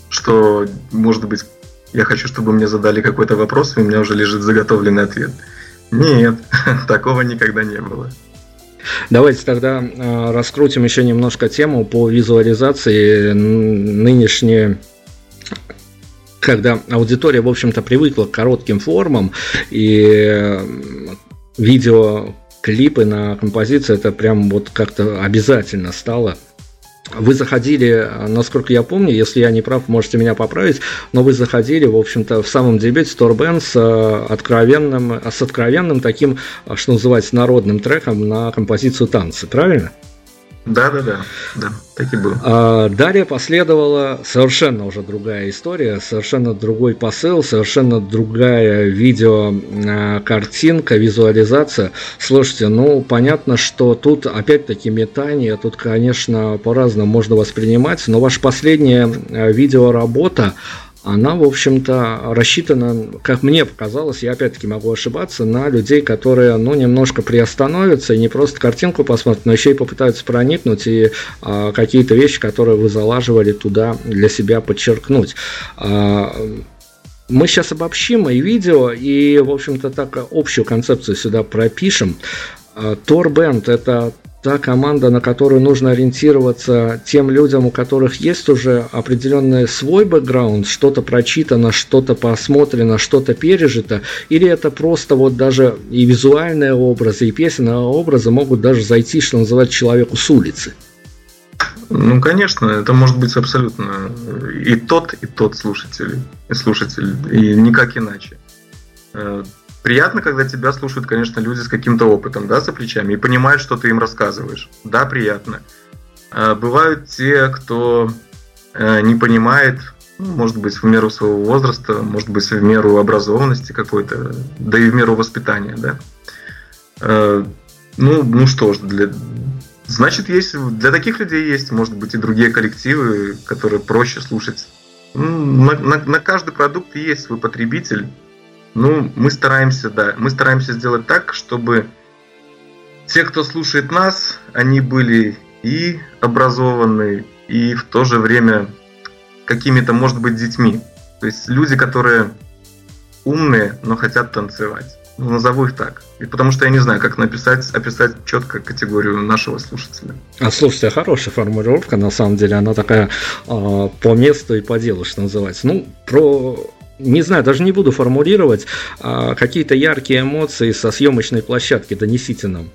Что, может быть, я хочу, чтобы мне задали какой-то вопрос, и у меня уже лежит заготовленный ответ. Нет, такого никогда не было. Давайте тогда э, раскрутим еще немножко тему по визуализации нынешней когда аудитория, в общем-то, привыкла к коротким формам, и видео клипы на композиции это прям вот как-то обязательно стало вы заходили, насколько я помню, если я не прав, можете меня поправить, но вы заходили, в общем-то, в самом дебюте Storband с э, откровенным, с откровенным таким, что называется, народным треком на композицию танцы, правильно? Да, да, да, да, так и было. А, далее последовала совершенно уже другая история, совершенно другой посыл, совершенно другая видео а, визуализация. Слушайте, ну понятно, что тут опять-таки метание, тут, конечно, по-разному можно воспринимать, но ваша последняя а, видеоработа, она, в общем-то, рассчитана, как мне показалось, я опять-таки могу ошибаться, на людей, которые, ну, немножко приостановятся и не просто картинку посмотрят, но еще и попытаются проникнуть и а, какие-то вещи, которые вы залаживали туда для себя подчеркнуть. А, мы сейчас обобщим и видео, и, в общем-то, так общую концепцию сюда пропишем. Торбенд – это та команда, на которую нужно ориентироваться тем людям, у которых есть уже определенный свой бэкграунд, что-то прочитано, что-то посмотрено, что-то пережито, или это просто вот даже и визуальные образы, и песенные образы могут даже зайти, что называется, человеку с улицы? Ну, конечно, это может быть абсолютно и тот, и тот слушатель, и слушатель, и никак иначе. Э, Приятно, когда тебя слушают, конечно, люди с каким-то опытом, да, за плечами, и понимают, что ты им рассказываешь. Да, приятно. А бывают те, кто э, не понимает, ну, может быть, в меру своего возраста, может быть, в меру образованности какой-то, да и в меру воспитания, да. Э, Ну, ну что ж, для, значит, есть для таких людей есть, может быть, и другие коллективы, которые проще слушать. На, на, на каждый продукт есть свой потребитель. Ну, мы стараемся, да, мы стараемся сделать так, чтобы те, кто слушает нас, они были и образованы, и в то же время какими-то, может быть, детьми. То есть люди, которые умные, но хотят танцевать. Ну, назову их так. И потому что я не знаю, как написать, описать четко категорию нашего слушателя. А слушайте, хорошая формулировка, на самом деле, она такая э, по месту и по делу, что называется. Ну, про не знаю, даже не буду формулировать, а какие-то яркие эмоции со съемочной площадки донесите нам.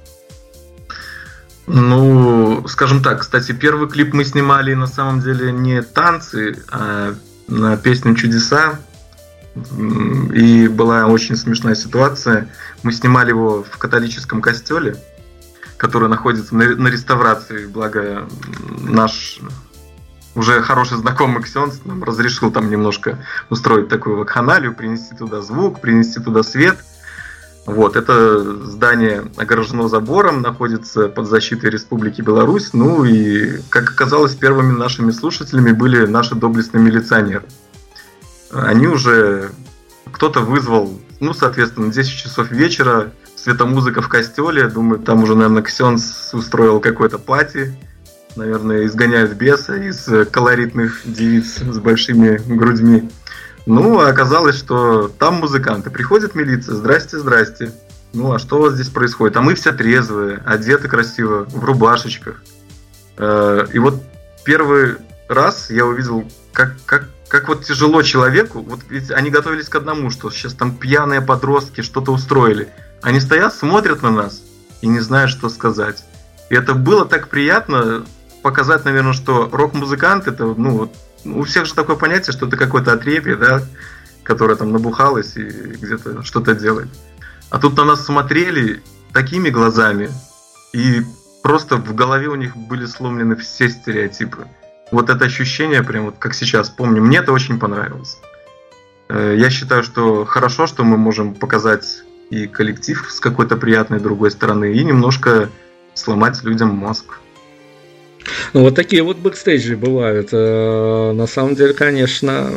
Ну, скажем так, кстати, первый клип мы снимали на самом деле не танцы, а на песню «Чудеса». И была очень смешная ситуация. Мы снимали его в католическом костеле, который находится на реставрации, благо наш уже хороший знакомый Ксенс нам разрешил там немножко устроить такую вакханалию, принести туда звук, принести туда свет – вот, это здание огорожено забором, находится под защитой Республики Беларусь. Ну и, как оказалось, первыми нашими слушателями были наши доблестные милиционеры. Они уже... Кто-то вызвал, ну, соответственно, 10 часов вечера, светомузыка в костеле. Думаю, там уже, наверное, Ксенс устроил какой-то пати. Наверное, изгоняют беса из колоритных девиц с большими грудьми. Ну, а оказалось, что там музыканты. Приходит милиция, здрасте, здрасте. Ну, а что у вас здесь происходит? А мы все трезвые, одеты красиво, в рубашечках. Э, и вот первый раз я увидел, как, как, как вот тяжело человеку. Вот ведь они готовились к одному, что сейчас там пьяные подростки что-то устроили. Они стоят, смотрят на нас и не знают, что сказать. И это было так приятно показать, наверное, что рок-музыкант это, ну, вот у всех же такое понятие, что это какое-то отребье, да, которое там набухалось и где-то что-то делает. А тут на нас смотрели такими глазами, и просто в голове у них были сломлены все стереотипы. Вот это ощущение, прям вот как сейчас помню, мне это очень понравилось. Э, я считаю, что хорошо, что мы можем показать и коллектив с какой-то приятной другой стороны, и немножко сломать людям мозг. Ну, вот такие вот бэкстейджи бывают. Э, на самом деле, конечно,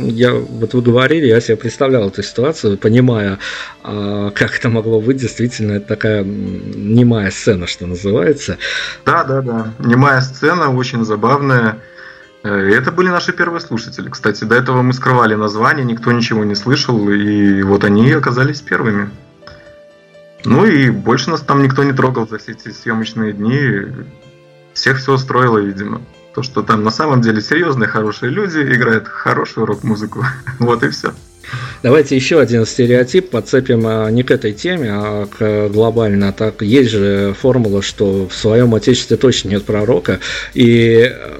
я, вот вы говорили, я себе представлял эту ситуацию, понимая, а, как это могло быть, действительно, это такая немая сцена, что называется. Да, да, да. Немая сцена, очень забавная. Э, это были наши первые слушатели. Кстати, до этого мы скрывали название, никто ничего не слышал, и вот они оказались первыми. Ну и больше нас там никто не трогал за все эти съемочные дни всех все устроило, видимо. То, что там на самом деле серьезные, хорошие люди играют хорошую рок-музыку. вот и все. Давайте еще один стереотип подцепим а, не к этой теме, а к глобально. Так есть же формула, что в своем отечестве точно нет пророка. И э,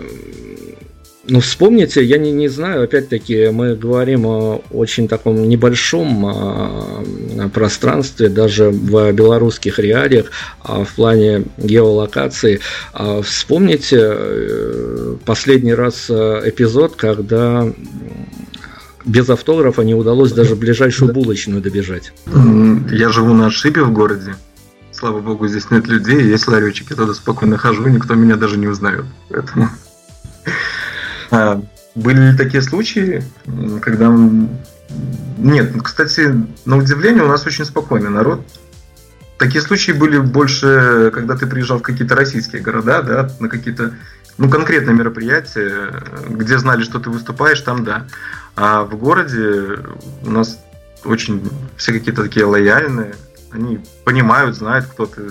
ну, вспомните, я не, не знаю, опять-таки, мы говорим о очень таком небольшом а, пространстве, даже в белорусских реалиях, а в плане геолокации. А вспомните э, последний раз э, эпизод, когда без автографа не удалось даже ближайшую булочную добежать. Я живу на отшибе в городе. Слава богу, здесь нет людей, есть ларечек, я туда спокойно хожу, никто меня даже не узнает. Поэтому а, были ли такие случаи, когда... Нет, кстати, на удивление у нас очень спокойный народ. Такие случаи были больше, когда ты приезжал в какие-то российские города, да, на какие-то, ну, конкретные мероприятия, где знали, что ты выступаешь, там да. А в городе у нас очень все какие-то такие лояльные, они понимают, знают, кто ты,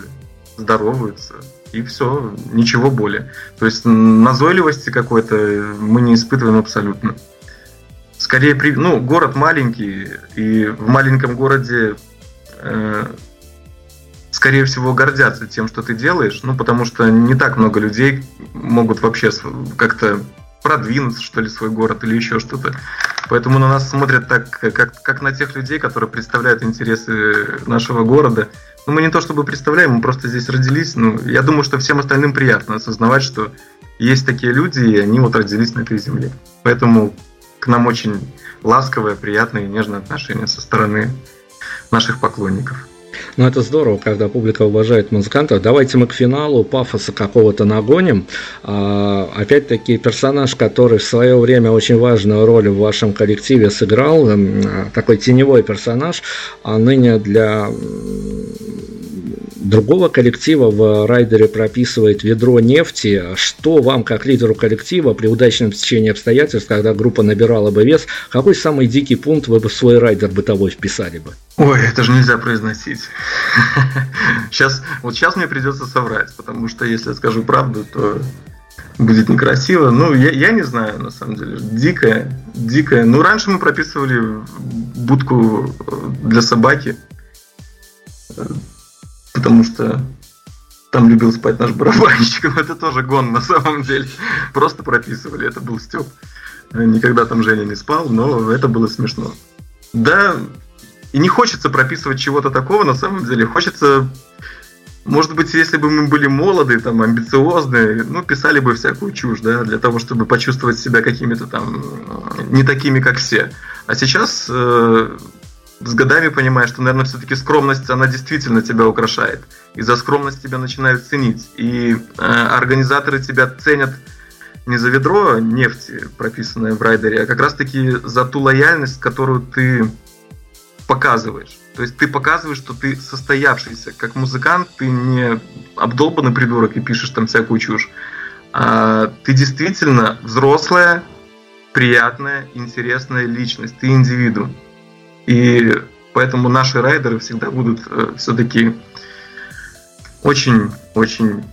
здороваются и все, ничего более. То есть назойливости какой-то мы не испытываем абсолютно. Скорее, при... ну, город маленький, и в маленьком городе, э, скорее всего, гордятся тем, что ты делаешь, ну, потому что не так много людей могут вообще как-то продвинуть, что ли, свой город или еще что-то. Поэтому на нас смотрят так, как, как на тех людей, которые представляют интересы нашего города. Ну, мы не то чтобы представляем, мы просто здесь родились. Ну, я думаю, что всем остальным приятно осознавать, что есть такие люди, и они вот родились на этой земле. Поэтому к нам очень ласковое, приятное и нежное отношение со стороны наших поклонников. Ну, это здорово, когда публика уважает музыкантов. Давайте мы к финалу пафоса какого-то нагоним. А, опять-таки, персонаж, который в свое время очень важную роль в вашем коллективе сыграл, такой теневой персонаж, а ныне для другого коллектива в райдере прописывает ведро нефти. Что вам, как лидеру коллектива, при удачном течении обстоятельств, когда группа набирала бы вес, какой самый дикий пункт вы бы в свой райдер бытовой вписали бы? Ой, это же нельзя произносить. Сейчас, вот сейчас мне придется соврать, потому что если я скажу правду, то будет некрасиво. Ну, я, я не знаю, на самом деле. Дикая, дикая. Ну, раньше мы прописывали будку для собаки потому что там любил спать наш барабанщик, но это тоже гон на самом деле. Просто прописывали, это был Степ. Никогда там Женя не спал, но это было смешно. Да, и не хочется прописывать чего-то такого на самом деле. Хочется, может быть, если бы мы были молоды, там, амбициозные, ну, писали бы всякую чушь, да, для того, чтобы почувствовать себя какими-то там не такими, как все. А сейчас э, с годами понимаешь, что, наверное, все-таки скромность, она действительно тебя украшает. И за скромность тебя начинают ценить. И э, организаторы тебя ценят не за ведро нефти, прописанное в райдере, а как раз-таки за ту лояльность, которую ты показываешь. То есть ты показываешь, что ты состоявшийся. Как музыкант ты не обдолбанный придурок и пишешь там всякую чушь. А ты действительно взрослая, приятная, интересная личность. Ты индивидуум. И поэтому наши райдеры всегда будут э, все-таки очень-очень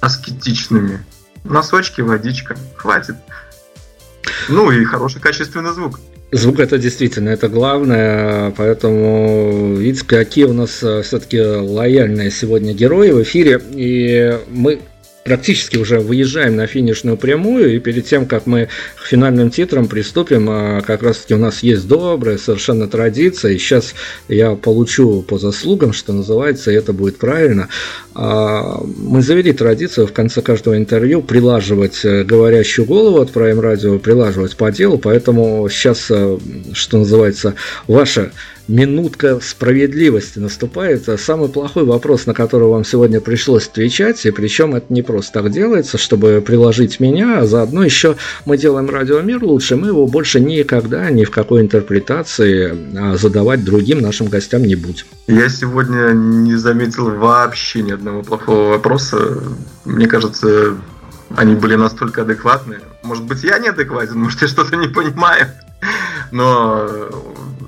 аскетичными. Носочки, водичка, хватит. Ну и хороший качественный звук. Звук это действительно, это главное, поэтому видите, какие у нас э, все-таки лояльные сегодня герои в эфире, и мы практически уже выезжаем на финишную прямую, и перед тем, как мы к финальным титрам приступим, а, как раз-таки у нас есть добрая совершенно традиция, и сейчас я получу по заслугам, что называется, и это будет правильно. А, мы завели традицию в конце каждого интервью прилаживать э, говорящую голову от Prime Radio, прилаживать по делу, поэтому сейчас, э, что называется, ваша минутка справедливости наступает. Самый плохой вопрос, на который вам сегодня пришлось отвечать, и причем это не просто так делается, чтобы приложить меня, а заодно еще мы делаем радиомир лучше, мы его больше никогда ни в какой интерпретации а, задавать другим нашим гостям не будем. Я сегодня не заметил вообще ни одного плохого вопроса. Мне кажется, они были настолько адекватные. Может быть, я неадекватен, может, я что-то не понимаю. Но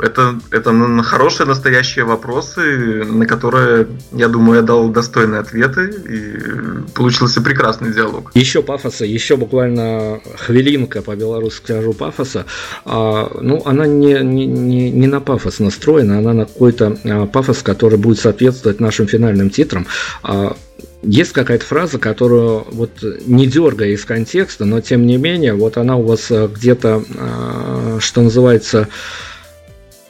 это, это хорошие, настоящие вопросы, на которые, я думаю, я дал достойные ответы, и получился прекрасный диалог. Еще пафоса, еще буквально хвилинка по-белорусски скажу пафоса. А, ну, она не, не, не, не на пафос настроена, она на какой-то а, пафос, который будет соответствовать нашим финальным титрам. А, есть какая-то фраза, которую вот не дергая из контекста, но тем не менее, вот она у вас а, где-то, а, что называется,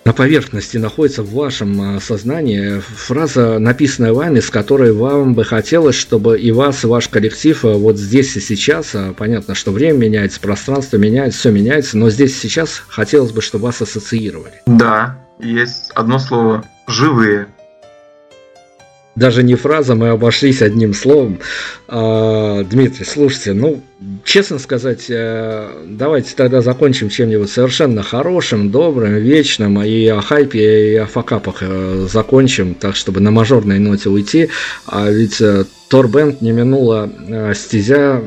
на поверхности находится в вашем а, сознании фраза, написанная вами, с которой вам бы хотелось, чтобы и вас, и ваш коллектив вот здесь и сейчас, понятно, что время меняется, пространство меняется, все меняется, но здесь и сейчас хотелось бы, чтобы вас ассоциировали. Да, есть одно слово «живые» даже не фраза, мы обошлись одним словом. А, Дмитрий, слушайте, ну, честно сказать, э, давайте тогда закончим чем-нибудь совершенно хорошим, добрым, вечным, и о хайпе, и о факапах э, закончим, так, чтобы на мажорной ноте уйти. А ведь э, Торбенд не минула стезя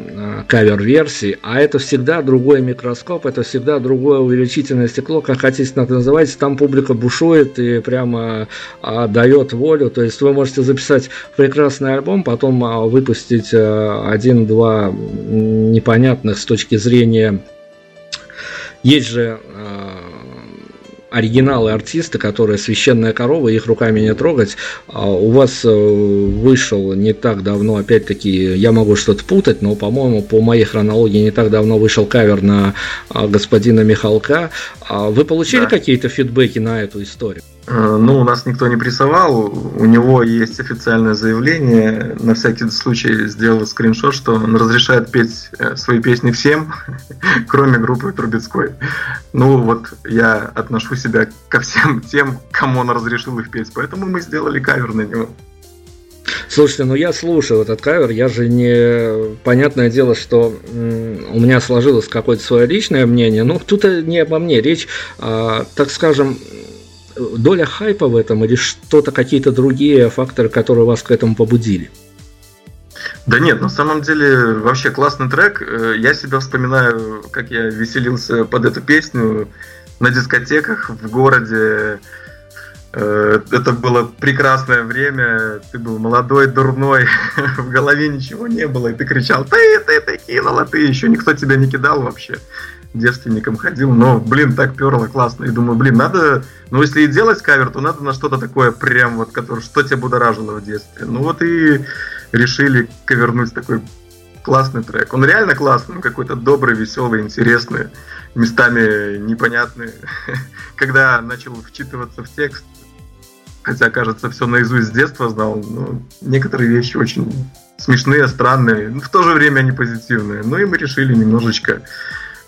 кавер-версий, а это всегда другой микроскоп, это всегда другое увеличительное стекло, как хотите так называйте, там публика бушует и прямо дает волю, то есть вы можете записать прекрасный альбом, потом выпустить один-два непонятных с точки зрения есть же оригиналы артисты, которые священная корова, их руками не трогать. А у вас э, вышел не так давно, опять-таки, я могу что-то путать, но, по-моему, по моей хронологии не так давно вышел кавер на а, господина Михалка. А вы получили да. какие-то фидбэки на эту историю? Э, ну, у нас никто не прессовал, у него есть официальное заявление, на всякий случай сделал скриншот, что он разрешает петь э, свои песни всем, кроме группы Трубецкой. Ну, вот я отношу себя ко всем тем, кому он разрешил их петь, поэтому мы сделали кавер на него. Слушайте, ну я слушал этот кавер, я же не... Понятное дело, что у меня сложилось какое-то свое личное мнение, но тут не обо мне речь, а, так скажем, доля хайпа в этом или что-то, какие-то другие факторы, которые вас к этому побудили? Да нет, на самом деле вообще классный трек. Э, я себя вспоминаю, как я веселился под эту песню на дискотеках в городе. Э, это было прекрасное время. Ты был молодой, дурной, в голове ничего не было, и ты кричал, ты, ты, ты кинула, ты, еще никто тебя не кидал вообще девственником ходил, но, блин, так перло классно. И думаю, блин, надо, ну, если и делать кавер, то надо на что-то такое прям вот, которое, что тебя будоражило в детстве. Ну, вот и решили ковернуть такой классный трек. Он реально классный, какой-то добрый, веселый, интересный, местами непонятный. Когда начал вчитываться в текст, хотя, кажется, все наизусть с детства знал, но некоторые вещи очень смешные, странные, но в то же время они позитивные. Ну и мы решили немножечко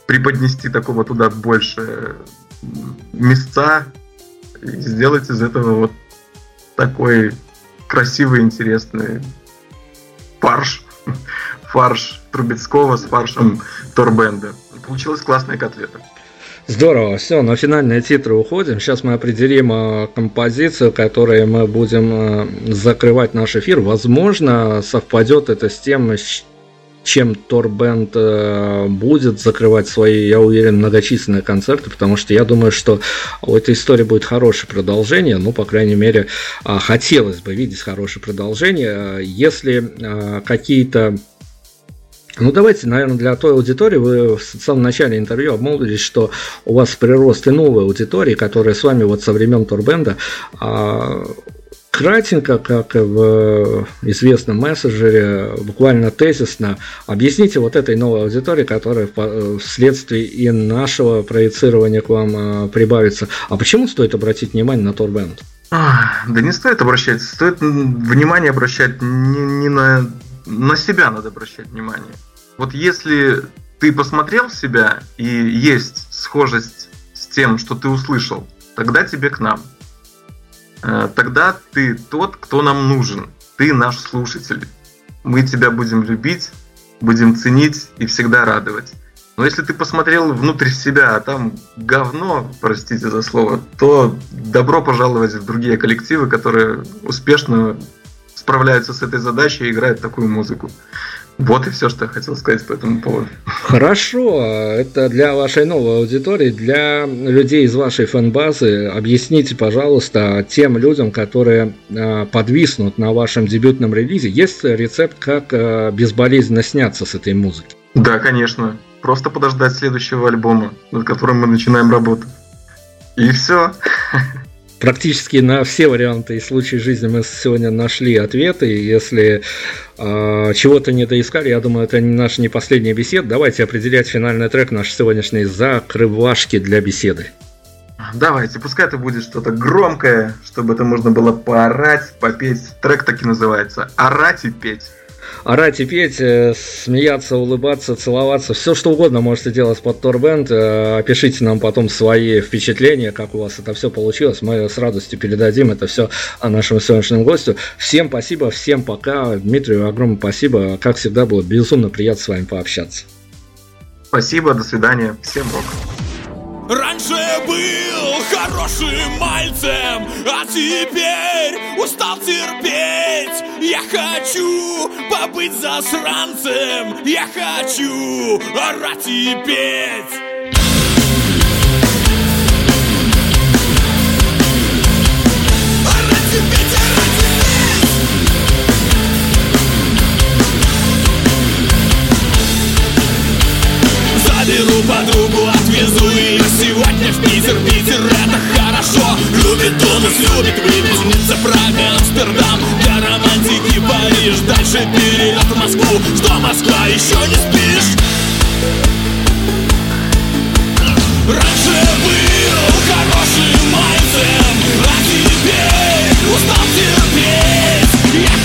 преподнести такого туда больше места и сделать из этого вот такой красивый, интересный фарш. Фарш Трубецкого с фаршем Торбенда. Получилась классная котлета. Здорово, все, на финальные титры уходим. Сейчас мы определим э, композицию, которой мы будем э, закрывать наш эфир. Возможно, совпадет это с тем, чем Торбенд э, будет закрывать свои, я уверен, многочисленные концерты, потому что я думаю, что у этой истории будет хорошее продолжение, ну, по крайней мере, э, хотелось бы видеть хорошее продолжение. Если э, какие-то ну, давайте, наверное, для той аудитории, вы в самом начале интервью обмолвились, что у вас прирост и новой аудитории, которая с вами вот со времен Турбенда кратенько, как в известном мессенджере, буквально тезисно, объясните вот этой новой аудитории, которая вследствие и нашего проецирования к вам а, прибавится. А почему стоит обратить внимание на Торбенд? Да не стоит обращать, стоит внимание обращать не, не на, на себя надо обращать внимание. Вот если ты посмотрел себя и есть схожесть с тем, что ты услышал, тогда тебе к нам – Э, тогда ты тот, кто нам нужен. Ты наш слушатель. Мы тебя будем любить, будем ценить и всегда радовать. Но если ты посмотрел внутрь себя, а там говно, простите за слово, то добро пожаловать в другие коллективы, которые успешно справляются с этой задачей и играют такую музыку. Вот и все, что я хотел сказать по этому поводу. Хорошо, это для вашей новой аудитории, для людей из вашей фэн-базы. Объясните, пожалуйста, тем людям, которые а, подвиснут на вашем дебютном релизе, есть рецепт, как а, безболезненно сняться с этой музыки? Да, конечно. Просто подождать следующего альбома, над которым мы начинаем работать. И все. практически на все варианты и случаи жизни мы сегодня нашли ответы. Если э, чего-то не доискали, я думаю, это наш не последний бесед. Давайте определять финальный трек наш сегодняшний закрывашки для беседы. Давайте, пускай это будет что-то громкое, чтобы это можно было поорать, попеть. Трек так и называется. Орать и петь орать и петь, э, смеяться, улыбаться, целоваться, все что угодно можете делать под Торбенд. Э, опишите нам потом свои впечатления, как у вас это все получилось. Мы с радостью передадим это все нашему сегодняшнему гостю. Всем спасибо, всем пока. Дмитрию огромное спасибо. Как всегда, было безумно приятно с вами пообщаться. Спасибо, до свидания. Всем рок. Раньше был хорошим мальцем, а теперь устал терпеть. Я хочу побыть засранцем, я хочу орать и петь. Заберу подругу, везу ее сегодня в Питер Питер это хорошо. Любит Тунис, любит выпить Ницца, Прага, Амстердам До романтики Париж Дальше перелет в Москву. Что Москва, еще не спишь? Раньше был хороший майцем. А теперь устал терпеть.